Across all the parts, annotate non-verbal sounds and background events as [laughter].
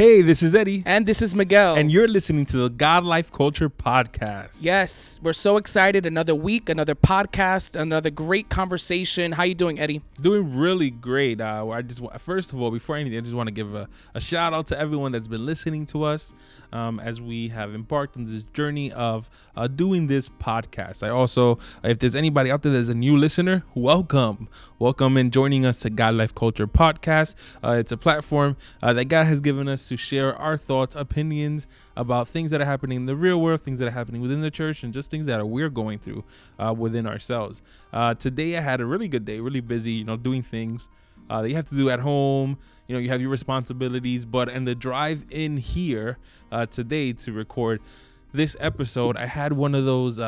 Hey, this is Eddie. And this is Miguel. And you're listening to the God Life Culture Podcast. Yes, we're so excited. Another week, another podcast, another great conversation. How you doing, Eddie? Doing really great. Uh, I just first of all, before anything, I just want to give a, a shout out to everyone that's been listening to us um, as we have embarked on this journey of uh, doing this podcast. I also, if there's anybody out there that's a new listener, welcome, welcome and joining us to God Life Culture Podcast. Uh, it's a platform uh, that God has given us to share our thoughts, opinions about things that are happening in the real world, things that are happening within the church, and just things that we're going through uh, within ourselves. Uh, today, I had a really good day, really busy, you know, doing things uh, that you have to do at home. You know, you have your responsibilities, but and the drive in here uh, today to record this episode, I had one of those.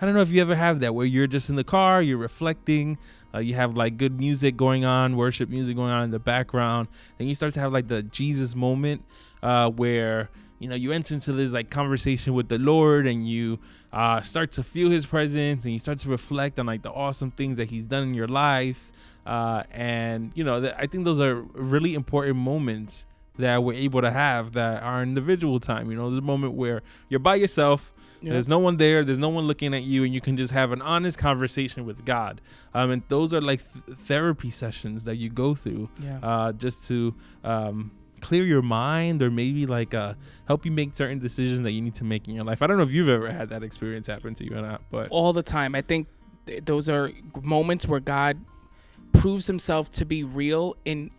I don't know if you ever have that where you're just in the car, you're reflecting, uh, you have like good music going on, worship music going on in the background, and you start to have like the Jesus moment uh, where you know you enter into this like conversation with the Lord and you uh, start to feel His presence and you start to reflect on like the awesome things that He's done in your life, uh, and you know th- I think those are really important moments that we're able to have that are individual time. You know, the moment where you're by yourself Yep. There's no one there. There's no one looking at you, and you can just have an honest conversation with God. Um, and those are like th- therapy sessions that you go through, yeah. uh, just to um, clear your mind, or maybe like uh, help you make certain decisions that you need to make in your life. I don't know if you've ever had that experience happen to you or not, but all the time. I think th- those are moments where God proves Himself to be real in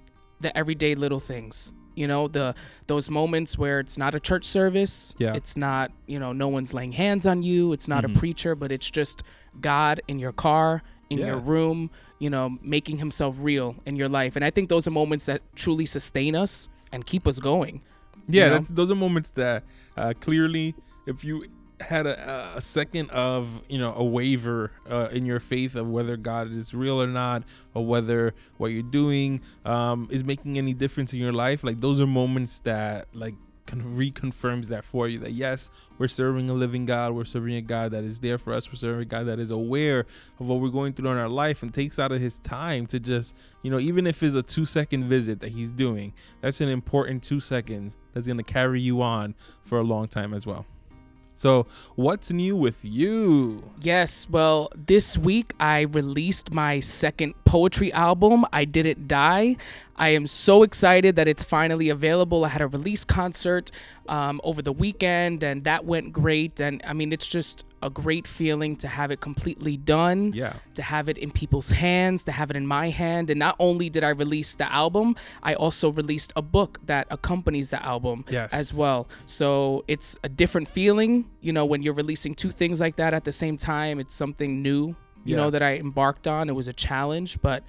the everyday little things you know the those moments where it's not a church service yeah it's not you know no one's laying hands on you it's not mm-hmm. a preacher but it's just god in your car in yeah. your room you know making himself real in your life and i think those are moments that truly sustain us and keep us going yeah you know? that's those are moments that uh, clearly if you had a, a, second of you know a waver uh, in your faith of whether God is real or not, or whether what you're doing um, is making any difference in your life. Like those are moments that like kind of reconfirms that for you that yes, we're serving a living God. We're serving a God that is there for us. We're serving a God that is aware of what we're going through in our life and takes out of His time to just you know even if it's a two second visit that He's doing, that's an important two seconds that's gonna carry you on for a long time as well. So, what's new with you? Yes, well, this week I released my second poetry album, I Didn't Die. I am so excited that it's finally available. I had a release concert um, over the weekend, and that went great. And I mean, it's just a great feeling to have it completely done. Yeah. To have it in people's hands, to have it in my hand. And not only did I release the album, I also released a book that accompanies the album yes. as well. So it's a different feeling, you know, when you're releasing two things like that at the same time. It's something new, you yeah. know, that I embarked on. It was a challenge, but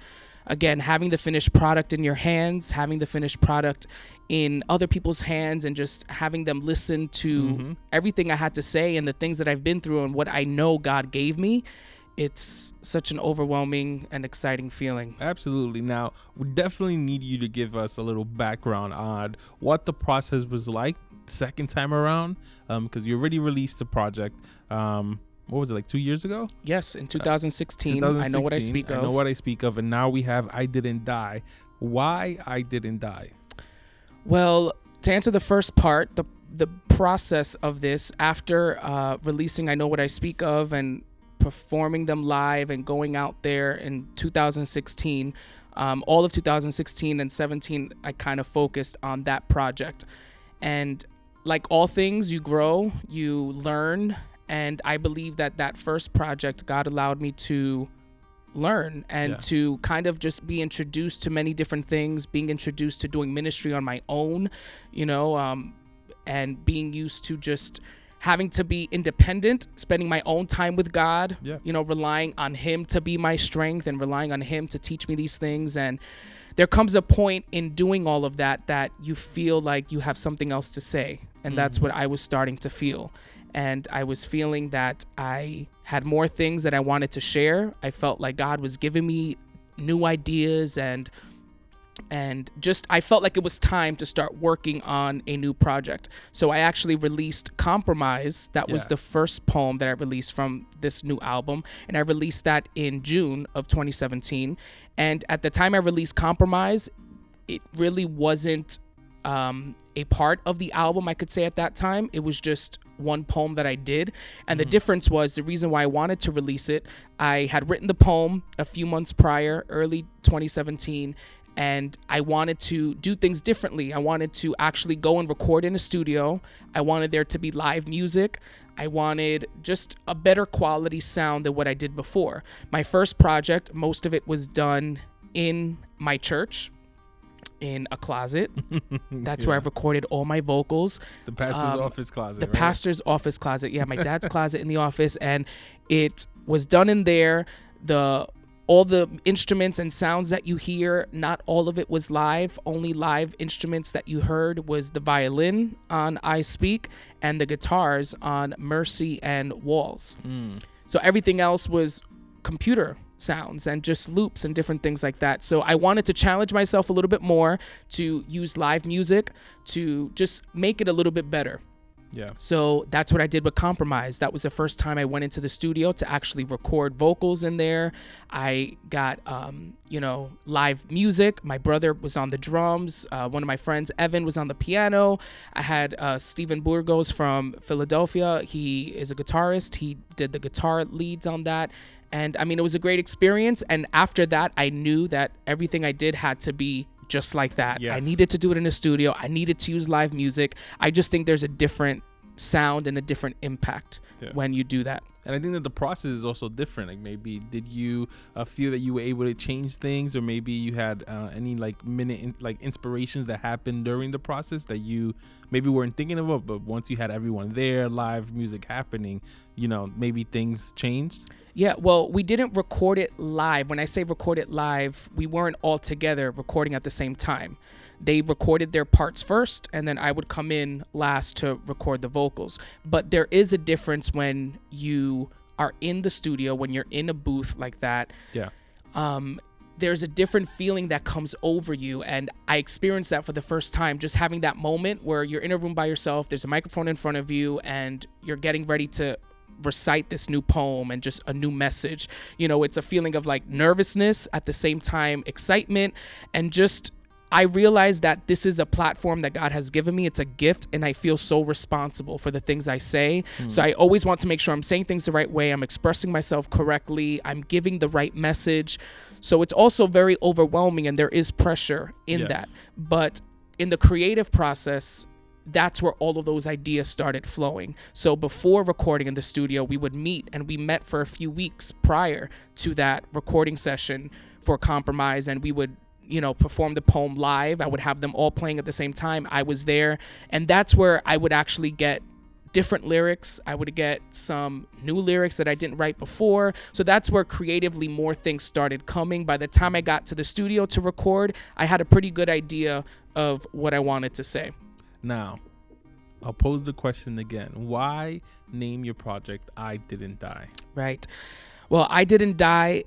again, having the finished product in your hands, having the finished product in other people's hands, and just having them listen to mm-hmm. everything I had to say and the things that I've been through and what I know God gave me. It's such an overwhelming and exciting feeling. Absolutely. Now, we definitely need you to give us a little background on what the process was like second time around, because um, you already released the project. Um, what was it like two years ago? Yes, in 2016. Uh, 2016 I know what I speak of. I know what I speak of, and now we have I didn't die. Why I didn't die? Well, to answer the first part, the the process of this after uh, releasing I know what I speak of and performing them live and going out there in 2016. Um, all of 2016 and 17, I kind of focused on that project. And like all things, you grow, you learn, and I believe that that first project, God allowed me to learn and yeah. to kind of just be introduced to many different things, being introduced to doing ministry on my own, you know, um, and being used to just having to be independent, spending my own time with God, yeah. you know, relying on Him to be my strength and relying on Him to teach me these things. And there comes a point in doing all of that that you feel like you have something else to say. And mm-hmm. that's what I was starting to feel and I was feeling that I had more things that I wanted to share. I felt like God was giving me new ideas and and just I felt like it was time to start working on a new project. So I actually released Compromise. That yeah. was the first poem that I released from this new album and I released that in June of 2017. And at the time I released Compromise, it really wasn't um, a part of the album, I could say at that time. It was just one poem that I did. And the difference was the reason why I wanted to release it, I had written the poem a few months prior, early 2017. And I wanted to do things differently. I wanted to actually go and record in a studio. I wanted there to be live music. I wanted just a better quality sound than what I did before. My first project, most of it was done in my church in a closet. [laughs] That's where I've recorded all my vocals. The pastor's Um, office closet. The right? pastor's office closet. Yeah, my dad's closet in the office and it was done in there. The all the instruments and sounds that you hear, not all of it was live. Only live instruments that you heard was the violin on I Speak and the guitars on Mercy and Walls. Mm. So everything else was computer sounds and just loops and different things like that. So I wanted to challenge myself a little bit more to use live music to just make it a little bit better. Yeah. So that's what I did with Compromise. That was the first time I went into the studio to actually record vocals in there. I got, um, you know, live music. My brother was on the drums. Uh, one of my friends, Evan, was on the piano. I had uh, Steven Burgos from Philadelphia. He is a guitarist. He did the guitar leads on that. And I mean, it was a great experience. And after that, I knew that everything I did had to be just like that. I needed to do it in a studio. I needed to use live music. I just think there's a different sound and a different impact Yeah. when you do that. And I think that the process is also different. Like maybe did you uh, feel that you were able to change things, or maybe you had uh, any like minute in, like inspirations that happened during the process that you maybe weren't thinking of, but once you had everyone there, live music happening, you know, maybe things changed. Yeah, well, we didn't record it live. When I say record it live, we weren't all together recording at the same time. They recorded their parts first, and then I would come in last to record the vocals. But there is a difference when you are in the studio, when you're in a booth like that. Yeah. um, there's a different feeling that comes over you. And I experienced that for the first time, just having that moment where you're in a room by yourself, there's a microphone in front of you, and you're getting ready to recite this new poem and just a new message. You know, it's a feeling of like nervousness at the same time, excitement, and just. I realize that this is a platform that God has given me. It's a gift, and I feel so responsible for the things I say. So hmm. I always want to make sure I'm saying things the right way. I'm expressing myself correctly. I'm giving the right message. So it's also very overwhelming, and there is pressure in Yes. that. But in the creative process, that's where all of those ideas started flowing. So before recording in the studio, we would meet, and we met for a few weeks prior to that recording session for Compromise, and we would you know perform the poem live. I would have them all playing at the same time. I was there. And that's where i would actually get different lyrics. I would get some new lyrics that i didn't write before. So that's where creatively more things started coming. By the time i got to the studio to record i had a pretty good idea of what i wanted to say. Now, I'll pose the question again. Why name your project I Didn't Die? right. Well i didn't die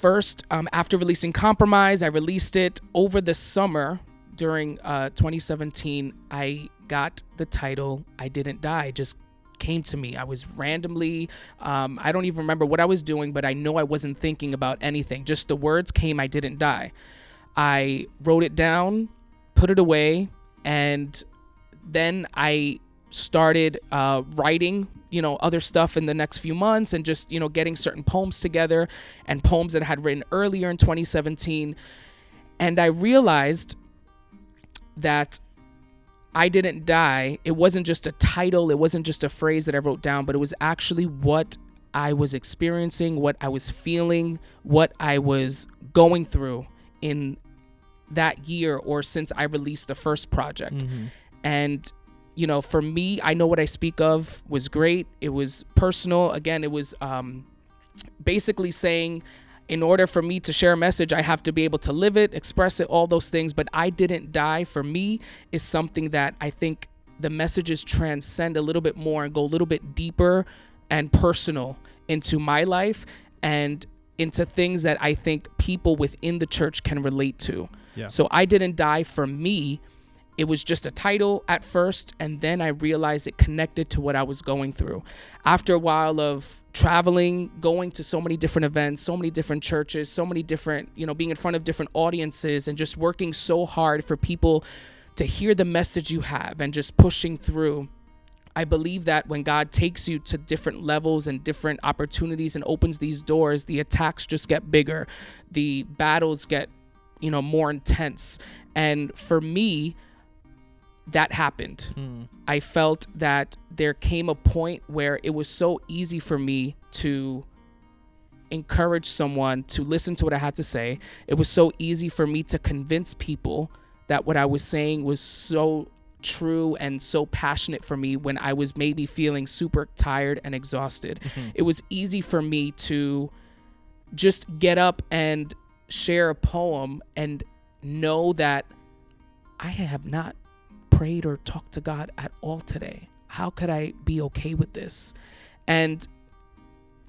first um, after releasing compromise i released it over the summer during uh, 2017 i got the title i didn't die just came to me. I was randomly um, i don't even remember what i was doing but i know i wasn't thinking about anything. Just the words came i didn't die. I wrote it down put it away and then i started uh, writing you know other stuff in the next few months and just you know getting certain poems together and poems that i had written earlier in 2017 and i realized that i didn't die. It wasn't just a title it wasn't just a phrase that i wrote down but it was actually what i was experiencing what i was feeling what i was going through in that year or since i released the first project. Mm-hmm. And you know for me i know what i speak of was great. It was personal. Again it was um, basically saying in order for me to share a message i have to be able to live it express it all those things. But i didn't die. For me is something that i think the messages transcend a little bit more and go a little bit deeper and personal into my life and into things that i think people within the church can relate to. Yeah. so i didn't die for me it was just a title at first and then i realized it connected to what i was going through after a while of traveling going to so many different events so many different churches so many different you know being in front of different audiences and just working so hard for people to hear the message you have and just pushing through. I believe that when God takes you to different levels and different opportunities and opens these doors, the attacks just get bigger, the battles get, you know, more intense. And for me, that happened. Mm. I felt that there came a point where it was so easy for me to encourage someone to listen to what I had to say. It was so easy for me to convince people that what I was saying was so true and so passionate for me when I was maybe feeling super tired and exhausted. Mm-hmm. It was easy for me to just get up and share a poem and know that I have not prayed or talked to God at all today. How could I be okay with this? And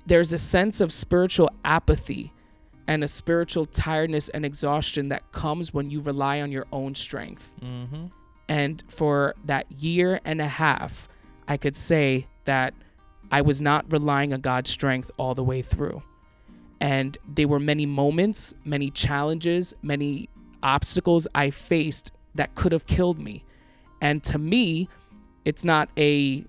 there's a sense of spiritual apathy and a spiritual tiredness and exhaustion that comes when you rely on your own strength. Mm-hmm. And for that year and a half, I could say that I was not relying on God's strength all the way through. And there were many moments, many challenges, many obstacles I faced that could have killed me. And to me, it's not a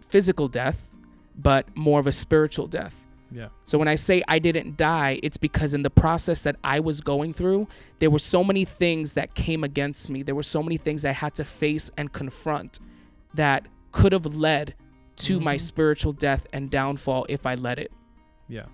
physical death, but more of a spiritual death. Yeah. So when I say I didn't die, it's because in the process that I was going through, there were so many things that came against me. There were so many things I had to face and confront that could have led to my Mhm. spiritual death and downfall if I let it. Yeah.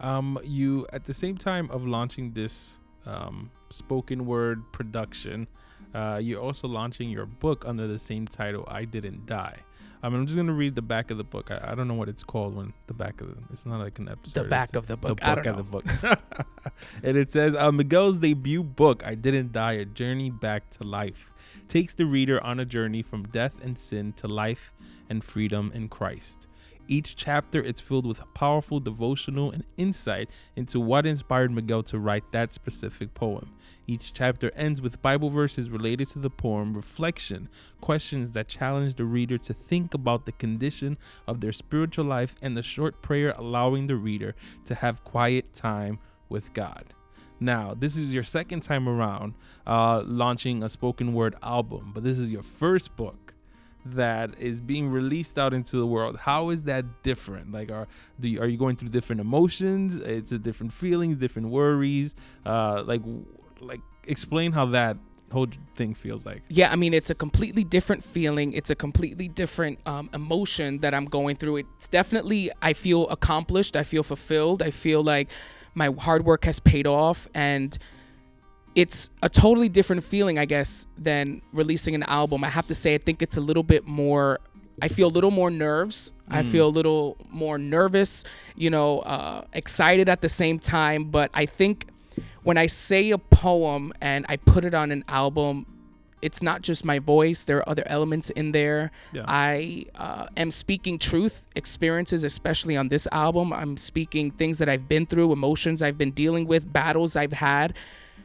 Um, you at the same time of launching this um, spoken word production, uh, you're also launching your book under the same title, "I Didn't Die." Um, I'm just gonna read the back of the book. I, I don't know what it's called when the back of the. It's not like an episode. The back of the book. the I book of the book. [laughs] and it says uh, Miguel's debut book, I Didn't Die, A Journey Back to Life, takes the reader on a journey from death and sin to life and freedom in Christ. Each chapter is filled with powerful devotional and insight into what inspired Miguel to write that specific poem. Each chapter ends with Bible verses related to the poem, reflection, questions that challenge the reader to think about the condition of their spiritual life, and the short prayer allowing the reader to have quiet time with God. Now, this is your second time around uh, launching a spoken word album, but this is your first book that is being released out into the world. How is that different? Like, are do you, are you going through different emotions? It's a different feelings, different worries. Uh, like, like explain how that whole thing feels like. Yeah, I mean, it's a completely different feeling. It's a completely different um, emotion that I'm going through. It's definitely, I feel accomplished. I feel fulfilled. I feel like my hard work has paid off. And it's a totally different feeling, I guess, than releasing an album. I have to say, I think it's a little bit more. I feel a little more nerves. I Mm. feel a little more nervous, you know, uh, excited at the same time. But I think when I say a poem and I put it on an album, it's not just my voice. There are other elements in there. Yeah. I uh, am speaking truth experiences, especially on this album. I'm speaking things that I've been through, emotions I've been dealing with, battles I've had.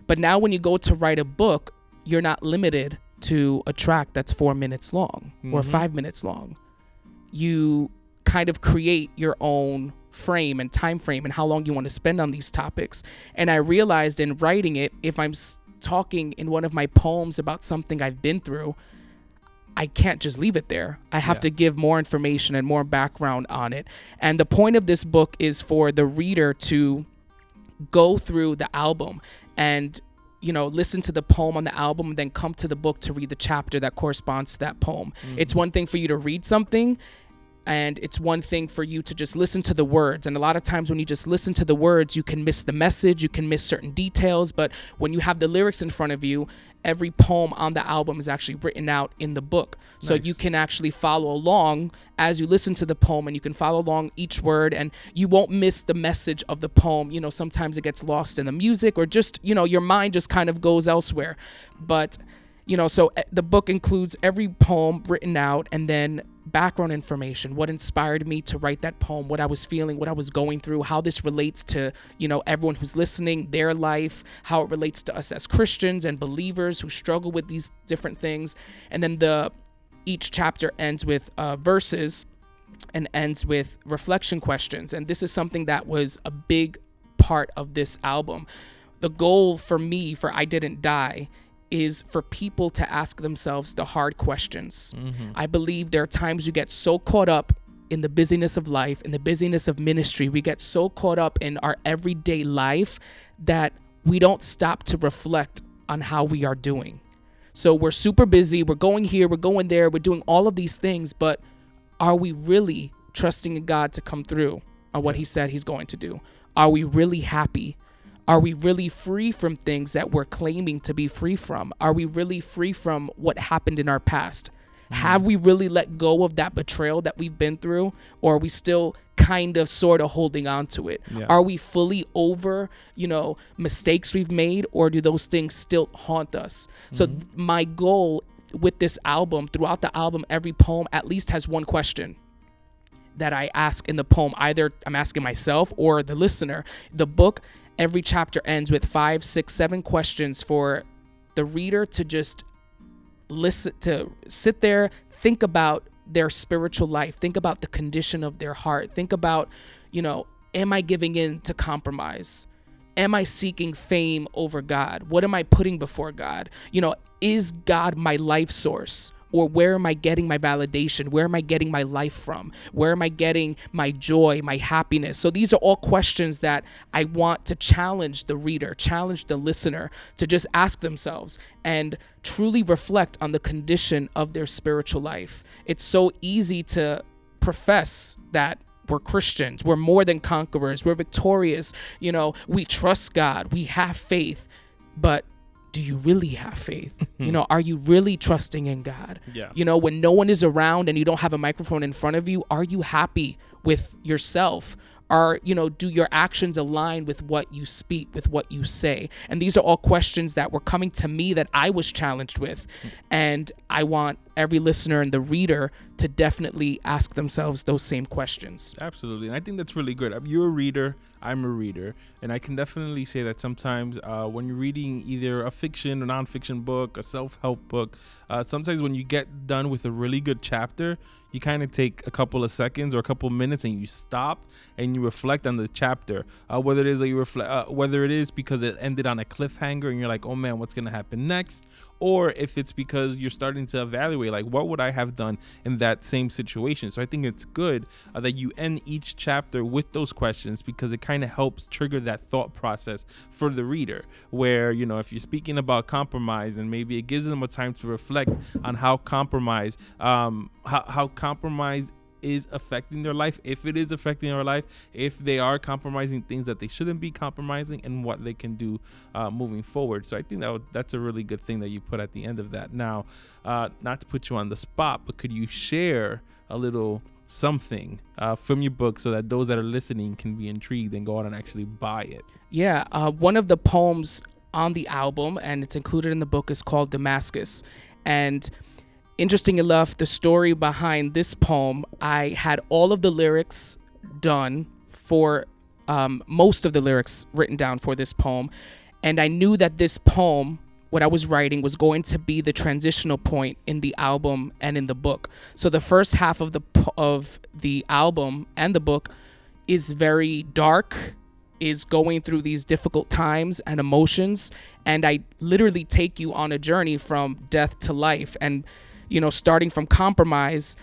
But now, when you go to write a book, you're not limited to a track that's four minutes long or Mhm. five minutes long. You kind of create your own frame and time frame and how long you want to spend on these topics. And I realized in writing it, if I'm talking in one of my poems about something I've been through, I can't just leave it there. I have Yeah. to give more information and more background on it. And the point of this book is for the reader to go through the album and you know listen to the poem on the album and then come to the book to read the chapter that corresponds to that poem. Mm-hmm. It's one thing for you to read something and it's one thing for you to just listen to the words and a lot of times when you just listen to the words you can miss the message you can miss certain details but when you have the lyrics in front of you every poem on the album is actually written out in the book. So Nice. you can actually follow along as you listen to the poem and you can follow along each word and you won't miss the message of the poem. You know sometimes it gets lost in the music or just you know your mind just kind of goes elsewhere. But you know so eh, the book includes every poem written out and then background information what inspired me to write that poem what i was feeling what i was going through how this relates to you know everyone who's listening their life how it relates to us as christians and believers who struggle with these different things. And then the each chapter ends with uh, verses and ends with reflection questions. And this is something that was a big part of this album. The goal for me for i didn't die is for people to ask themselves the hard questions. Mm-hmm. I believe there are times you get so caught up in the busyness of life, in the busyness of ministry, we get so caught up in our everyday life that we don't stop to reflect on how we are doing. So we're super busy, we're going here, we're going there, we're doing all of these things, but are we really trusting in God to come through on what He said He's going to do? Are we really happy? Are we really free from things that we're claiming to be free from? Are we really free from what happened in our past? Mm-hmm. Have we really let go of that betrayal that we've been through? Or are we still kind of sort of holding on to it? Yeah. Are we fully over, you know, mistakes we've made or do those things still haunt us? So mm-hmm. th- my goal with this album, throughout the album, every poem at least has one question that I ask in the poem. Either I'm asking myself or the listener. The book, every chapter ends with five, six, seven questions for the reader to just listen to sit there, think about their spiritual life, think about the condition of their heart, think about, you know, am I giving in to compromise? Am I seeking fame over God? What am I putting before God? You know, is God my life source? Or where am I getting my validation? Where am I getting my life from? Where am I getting my joy, my happiness? So these are all questions that I want to challenge the reader, challenge the listener to just ask themselves and truly reflect on the condition of their spiritual life. It's so easy to profess that we're Christians, we're more than conquerors, we're victorious, you know, we trust God, we have faith, but do you really have faith? you mm-hmm. know, are you really trusting in God? Yeah. You know, when no one is around and you don't have a microphone in front of you, are you happy with yourself? Are, you know, do your actions align with what you speak, with what you say? And these are all questions that were coming to me that I was challenged with. And I want every listener and the reader to definitely ask themselves those same questions. Absolutely, and I think that's really good. You're a reader, I'm a reader, and I can definitely say that sometimes uh, when you're reading either a fiction or nonfiction book, a self-help book, uh, sometimes when you get done with a really good chapter, you kind of take a couple of seconds or a couple of minutes and you stop and you reflect on the chapter. Uh, whether it is that you reflect, uh, whether it is because it ended on a cliffhanger and you're like, oh man, what's gonna happen next? Or if it's because you're starting to evaluate, like, what would I have done in that same situation? So I think it's good uh, that you end each chapter with those questions because it kind of helps trigger that thought process for the reader. Where, you know, if you're speaking about compromise and maybe it gives them a time to reflect on how compromise, um, how, how compromise is affecting their life if it is affecting their life if they are compromising things that they shouldn't be compromising and what they can do uh, moving forward. So i think that that's a really good thing that you put at the end of that. Now uh, not to put you on the spot but could you share a little something uh, from your book so that those that are listening can be intrigued and go out and actually buy it? Yeah, uh, one of the poems on the album, and it's included in the book, is called Damascus. And interesting enough, the story behind this poem, I had all of the lyrics done for um, most of the lyrics written down for this poem. And I knew that this poem, what I was writing, was going to be the transitional point in the album and in the book. So the first half of the of the album and the book is very dark is going through these difficult times and emotions and i literally take you on a journey from death to life and you know starting from compromise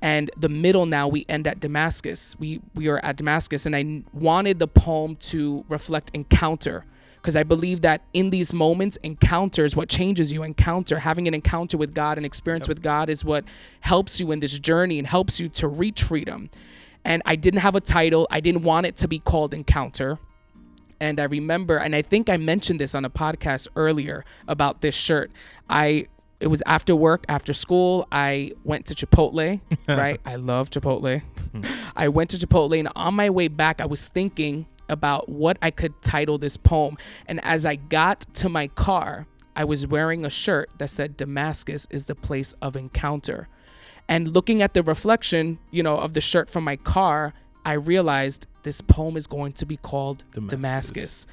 and the middle now we end at damascus we we are at damascus and I wanted the poem to reflect encounter because i believe that in these moments encounter is what changes you encounter having an encounter with god an experience with god is what helps you in this journey and helps you to reach freedom and I didn't have a title. I didn't want it to be called Encounter. And I remember, and I think I mentioned this on a podcast earlier about this shirt. I it was after work, after school. I went to Chipotle, [laughs] right? I love Chipotle. Hmm. I went to Chipotle, and on my way back, I was thinking about what I could title this poem. And as I got to my car, I was wearing a shirt that said Damascus is the place of encounter. And looking at the reflection, you know, of the shirt from my car, I realized this poem is going to be called Damascus. Damascus.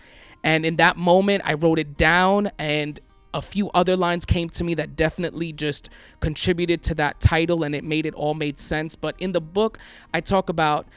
And in that moment, I wrote it down and a few other lines came to me that definitely just contributed to that title and it made it all made sense. But in the book, I talk about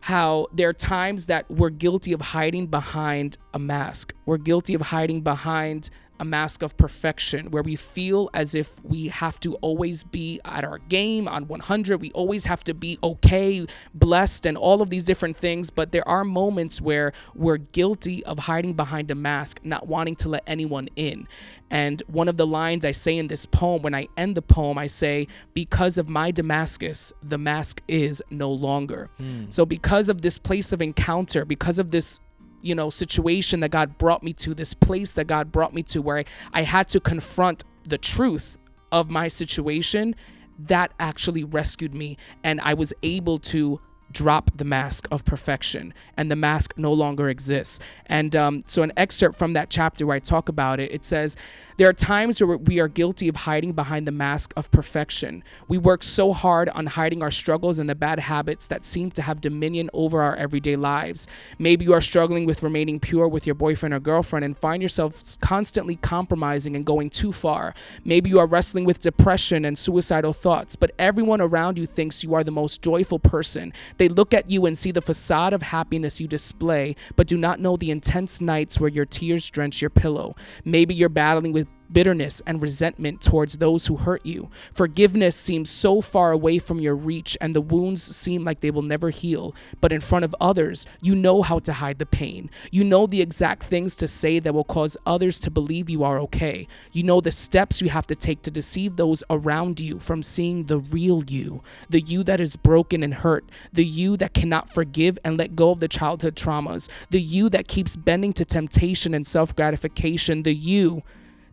how there are times that we're guilty of hiding behind a mask. We're guilty of hiding behind a mask of perfection where we feel as if we have to always be at our game on 100. We always have to be okay, blessed, and all of these different things. But there are moments where we're guilty of hiding behind a mask, not wanting to let anyone in. And one of the lines I say in this poem, when I end the poem, I say, Because of my Damascus, the mask is no longer. Hmm. So, because of this place of encounter, because of this you know situation that God brought me to this place that God brought me to where I, I had to confront the truth of my situation that actually rescued me. And I was able to drop the mask of perfection. And the mask no longer exists. And um, so an excerpt from that chapter where i talk about it it says there are times where we are guilty of hiding behind the mask of perfection. We work so hard on hiding our struggles and the bad habits that seem to have dominion over our everyday lives. Maybe you are struggling with remaining pure with your boyfriend or girlfriend and find yourself constantly compromising and going too far. Maybe you are wrestling with depression and suicidal thoughts but everyone around you thinks you are the most joyful person. They look at you and see the facade of happiness you display, but do not know the intense nights where your tears drench your pillow. Maybe you're battling with bitterness and resentment towards those who hurt you. Forgiveness seems so far away from your reach, and the wounds seem like they will never heal. But in front of others, you know how to hide the pain. You know the exact things to say that will cause others to believe you are okay. You know the steps you have to take to deceive those around you from seeing the real you, the you that is broken and hurt, the you that cannot forgive and let go of the childhood traumas, the you that keeps bending to temptation and self gratification, the you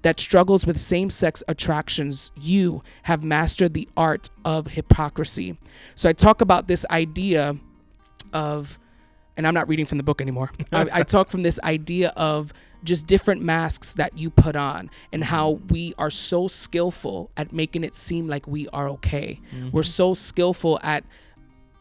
that struggles with same sex attractions, you have mastered the art of hypocrisy. So I talk about this idea of, and I'm not reading from the book anymore, [laughs] I, I talk from this idea of just different masks that you put on and mm-hmm. how we are so skillful at making it seem like we are okay. Mm-hmm. We're so skillful at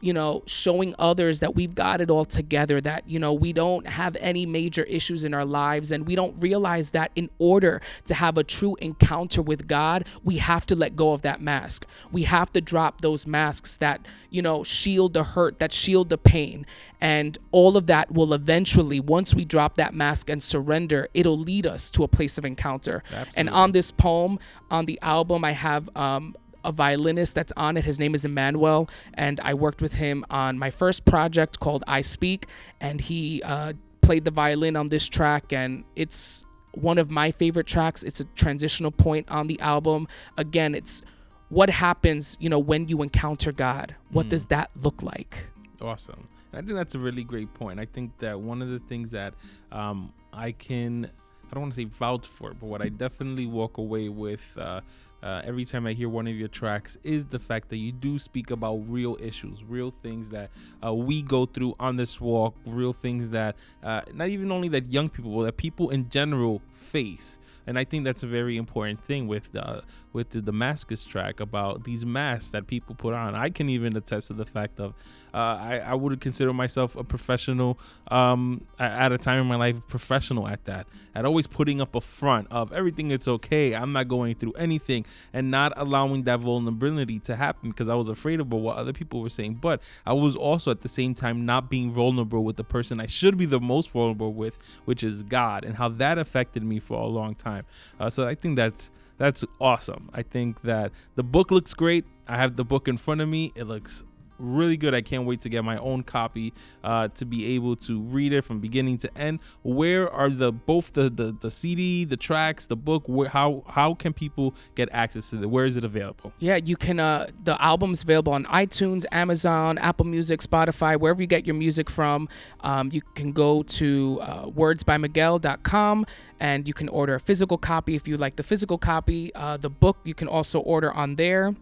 you know, showing others that we've got it all together, that, you know, we don't have any major issues in our lives. And we don't realize that in order to have a true encounter with God, we have to let go of that mask. We have to drop those masks that, you know, shield the hurt, that shield the pain. And all of that will eventually, once we drop that mask and surrender, it'll lead us to a place of encounter. And on this poem, on the album, I have um, a violinist that's on it. His name is Emmanuel, and I worked with him on my first project called I Speak, and he uh, played the violin on this track, and it's one of my favorite tracks. It's a transitional point on the album. Again, it's what happens, you know, when you encounter God. What does that look like? Awesome. I think that's a really great point. I think that one of the things that um, I can, I don't want to say vouch for, but what I definitely walk away with uh, uh, every time I hear one of your tracks is the fact that you do speak about real issues, real things that uh, we go through on this walk, real things that uh, not even only that young people, but that people in general face and I think that's a very important thing with the with the Damascus track about these masks that people put on. I can even attest to the fact of uh, I I would consider myself a professional um, at a time in my life professional at that at always putting up a front of everything it's okay. I'm not going through anything and not allowing that vulnerability to happen because I was afraid of what other people were saying. But I was also at the same time not being vulnerable with the person I should be the most vulnerable with, which is God, and how that affected me for a long time. Uh, so I think that's that's awesome. I think that the book looks great. I have the book in front of me. It looks really good. I can't wait to get my own copy uh, to be able to read it from beginning to end. Where are the both the the, the CD, the tracks, the book? Where, how how can people get access to it? Where is it available? Yeah, you can. Uh, the album's available on iTunes, Amazon, Apple Music, Spotify, wherever you get your music from. Um, you can go to uh, wordsbymiguel.com and you can order a physical copy if you like the physical copy. Uh, the book you can also order on there.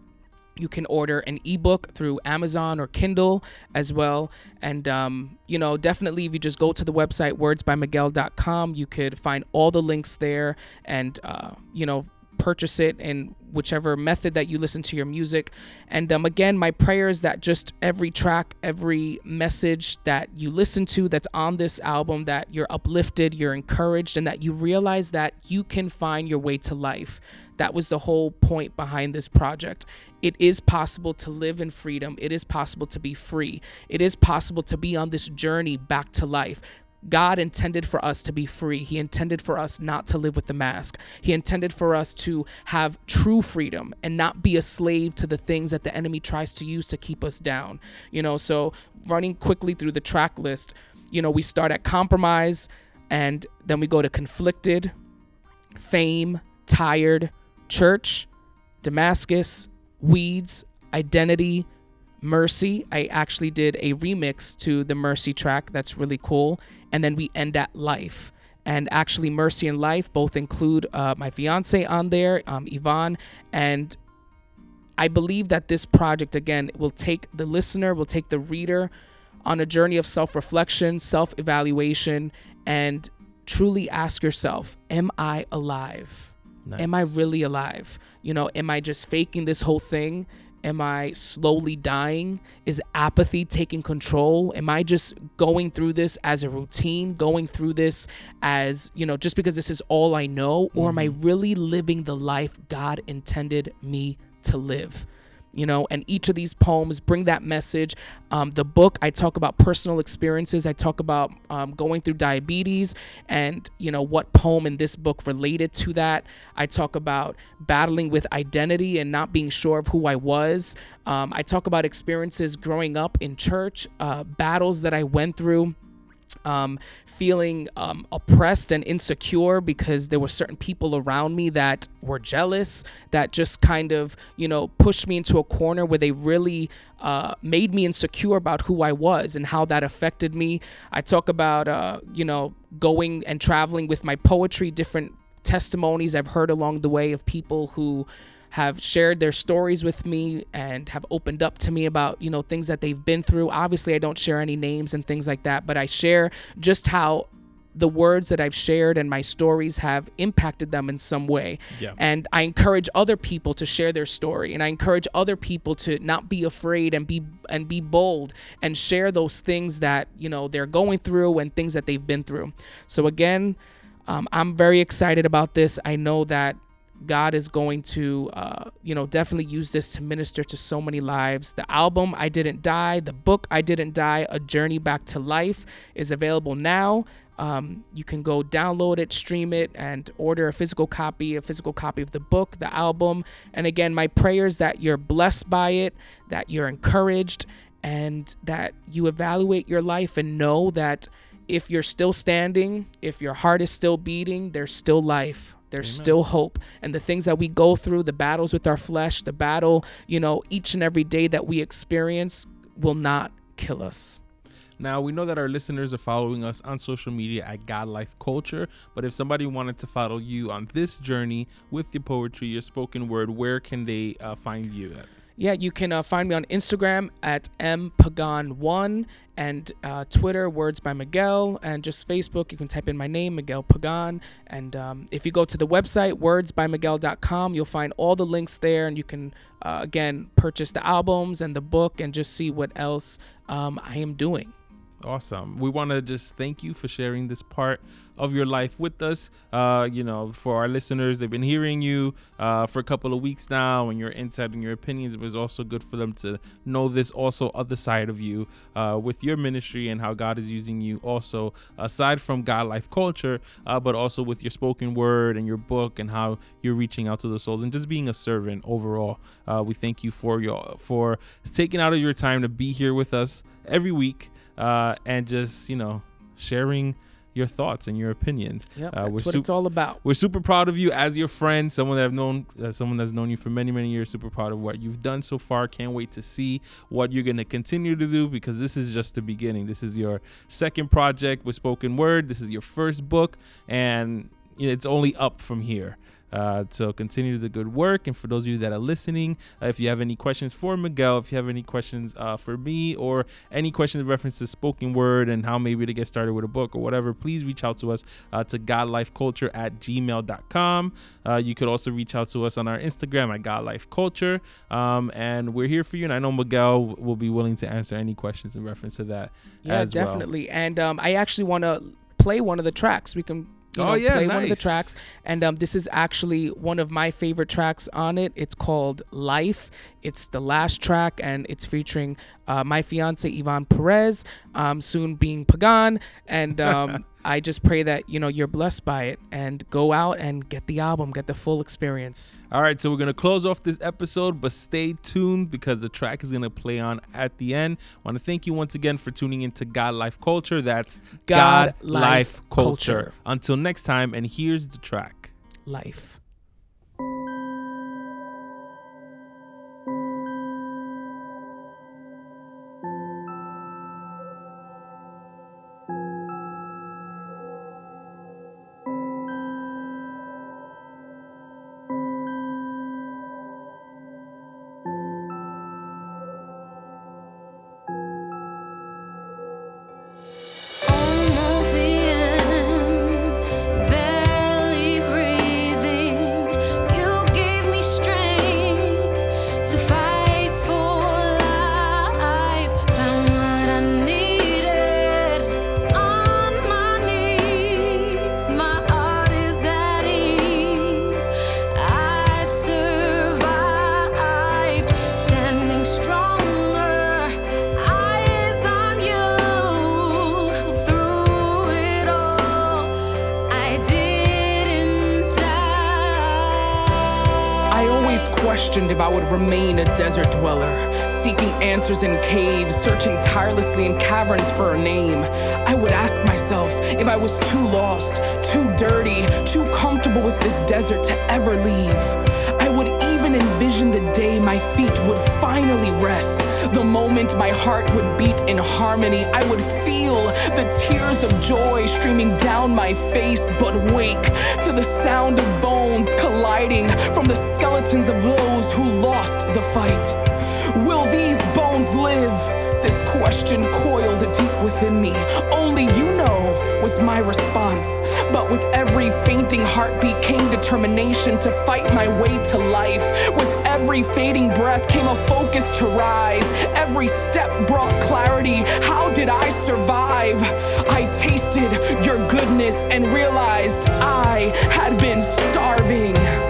You can order an ebook through Amazon or Kindle as well. And, um, you know, definitely if you just go to the website wordsbymiguel.com, you could find all the links there and, uh, you know, purchase it in whichever method that you listen to your music. And um, again, my prayer is that just every track, every message that you listen to that's on this album, that you're uplifted, you're encouraged, and that you realize that you can find your way to life. That was the whole point behind this project. It is possible to live in freedom. It is possible to be free. It is possible to be on this journey back to life God intended for us to be free. He intended for us not to live with the mask. He intended for us to have true freedom and not be a slave to the things that the enemy tries to use to keep us down. You know, so running quickly through the track list, you know, we start at compromise and then we go to conflicted, fame, tired, church, Damascus, weeds, identity, mercy. I actually did a remix to the mercy track. That's really cool. And then we end at life. And actually, Mercy and Life both include uh, my fiance on there, um, Yvonne. And I believe that this project, again, will take the listener, will take the reader on a journey of self reflection, self evaluation, and truly ask yourself Am I alive? Nice. Am I really alive? You know, am I just faking this whole thing? Am I slowly dying? Is apathy taking control? Am I just going through this as a routine, going through this as, you know, just because this is all I know? Or am I mm-hmm. really living the life God intended me to live? You know and each of these poems bring that message. Um, the book i talk about personal experiences. I talk about um, going through diabetes and you know what poem in this book related to that. I talk about battling with identity and not being sure of who i was. Um, i talk about experiences growing up in church uh, battles that i went through um, feeling um, oppressed and insecure because there were certain people around me that were jealous, that just kind of, you know, pushed me into a corner where they really uh, made me insecure about who I was and how that affected me. I talk about, uh, you know, going and traveling with my poetry, different testimonies I've heard along the way of people who have shared their stories with me and have opened up to me about, you know, things that they've been through. Obviously, I don't share any names and things like that, but I share just how the words that I've shared and my stories have impacted them in some way. Yeah. And I encourage other people to share their story and I encourage other people to not be afraid and be and be bold and share those things that, you know, they're going through and things that they've been through. So again, um, I'm very excited about this. I know that God is going to, uh, you know, definitely use this to minister to so many lives. The album, I Didn't Die, the book, I Didn't Die, A Journey Back to Life, is available now. Um, you can go download it, stream it, and order a physical copy, a physical copy of the book, the album. And again, my prayers that you're blessed by it, that you're encouraged, and that you evaluate your life and know that if you're still standing, if your heart is still beating, there's still life there's Amen. still hope. And the things that we go through, the battles with our flesh, the battle, you know, each and every day that we experience will not kill us. Now we know that our listeners are following us on social media at God Life Culture, but if somebody wanted to follow you on this journey with your poetry, your spoken word, where can they uh, find you at? Yeah, you can uh, find me on Instagram at mpagan1 and uh, Twitter, Words by Miguel, and just Facebook. You can type in my name, Miguel Pagan. And um, if you go to the website, wordsbymiguel.com, you'll find all the links there, and you can, uh, again, purchase the albums and the book and just see what else um, I am doing. Awesome. We want to just thank you for sharing this part of your life with us. Uh, you know, for our listeners, they've been hearing you uh, for a couple of weeks now, and your insight and your opinions. It was also good for them to know this also other side of you uh, with your ministry and how God is using you also aside from God life culture, uh, but also with your spoken word and your book and how you're reaching out to the souls and just being a servant overall. Uh, we thank you for your for taking out of your time to be here with us every week uh, and just you know sharing your thoughts and your opinions. Yeah, uh, that's what su- it's all about. We're super proud of you as your friend, someone that I've known, uh, someone that's known you for many, many years. Super proud of what you've done so far. Can't wait to see what you're gonna continue to do because this is just the beginning. This is your second project with spoken word. This is your first book, and it's only up from here. Uh, so continue the good work. And for those of you that are listening, uh, if you have any questions for Miguel, if you have any questions uh, for me, or any questions in reference to spoken word and how maybe to get started with a book or whatever, please reach out to us uh, to godlifeculture at gmail.com. Uh, you could also reach out to us on our Instagram at godlifeculture. Um, and we're here for you. And I know Miguel will be willing to answer any questions in reference to that. Yeah, definitely. Well. And um, I actually want to play one of the tracks. We can you oh, know, yeah, play nice. one of the tracks. And um, this is actually one of my favorite tracks on it. It's called Life. It's the last track, and it's featuring uh, my fiance Yvonne Perez, um, soon being Pagan, and um, [laughs] I just pray that you know you're blessed by it and go out and get the album, get the full experience. All right, so we're gonna close off this episode, but stay tuned because the track is gonna play on at the end. Want to thank you once again for tuning into God Life Culture. That's God, Life, Culture. Until next time, and here's the track. Life. Questioned if I would remain a desert dweller, seeking answers in caves, searching tirelessly in caverns for a name. I would ask myself if I was too lost, too dirty, too comfortable with this desert to ever leave. I would even envision the day my feet would finally rest, the moment my heart would beat in harmony. I would feel the tears of joy streaming down my face, but wake to the sound of bones colliding from the skeletons of those who lost the fight. Will these bones live? This question coiled deep within me. Only you know was my response. But with every fainting heartbeat came determination to fight my way to life. With every fading breath came a focus to rise. Every step brought clarity. How did I survive? I tasted your goodness and realized I had been starving.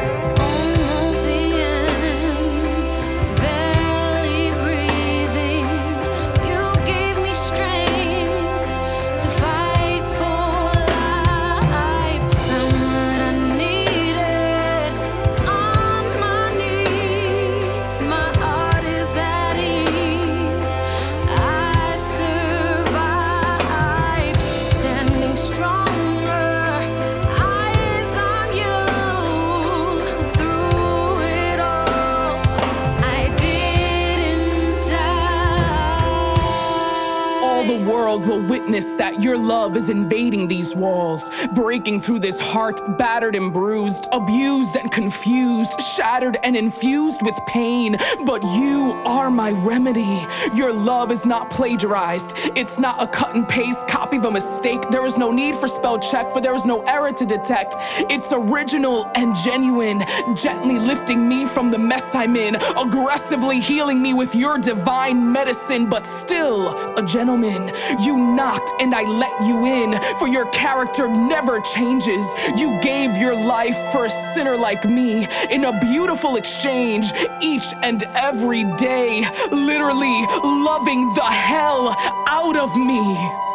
next that your love is invading these walls, breaking through this heart battered and bruised, abused and confused, shattered and infused with pain. But you are my remedy. Your love is not plagiarized, it's not a cut and paste copy of a mistake. There is no need for spell check, for there is no error to detect. It's original and genuine, gently lifting me from the mess I'm in, aggressively healing me with your divine medicine, but still a gentleman. You knocked and I let you in, for your character never changes. You gave your life for a sinner like me in a beautiful exchange each and every day, literally loving the hell out of me.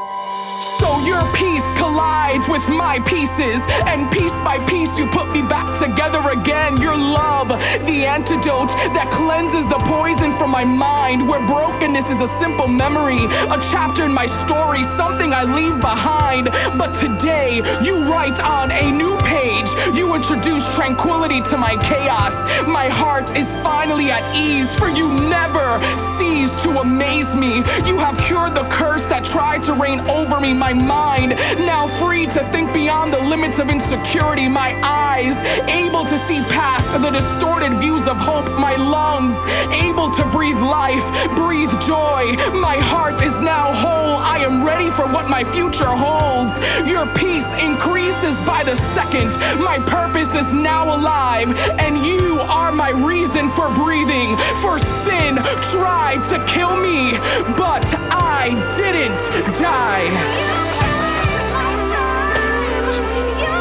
Your peace collides with my pieces, and piece by piece you put me back together again. Your love, the antidote that cleanses the poison from my mind, where brokenness is a simple memory, a chapter in my story, something I leave behind. But today, you write on a new page. You introduce tranquility to my chaos. My heart is finally at ease, for you never cease to amaze me. You have cured the curse that tried to reign over me. My mind now free to think beyond the limits of insecurity. My eyes able to see past the distorted views of hope. My lungs able to breathe life, breathe joy. My heart is now whole. I am ready for what my future holds. Your peace increases by the second. My purpose is now alive, and you are my reason for breathing. For sin tried to kill me, but I didn't die. You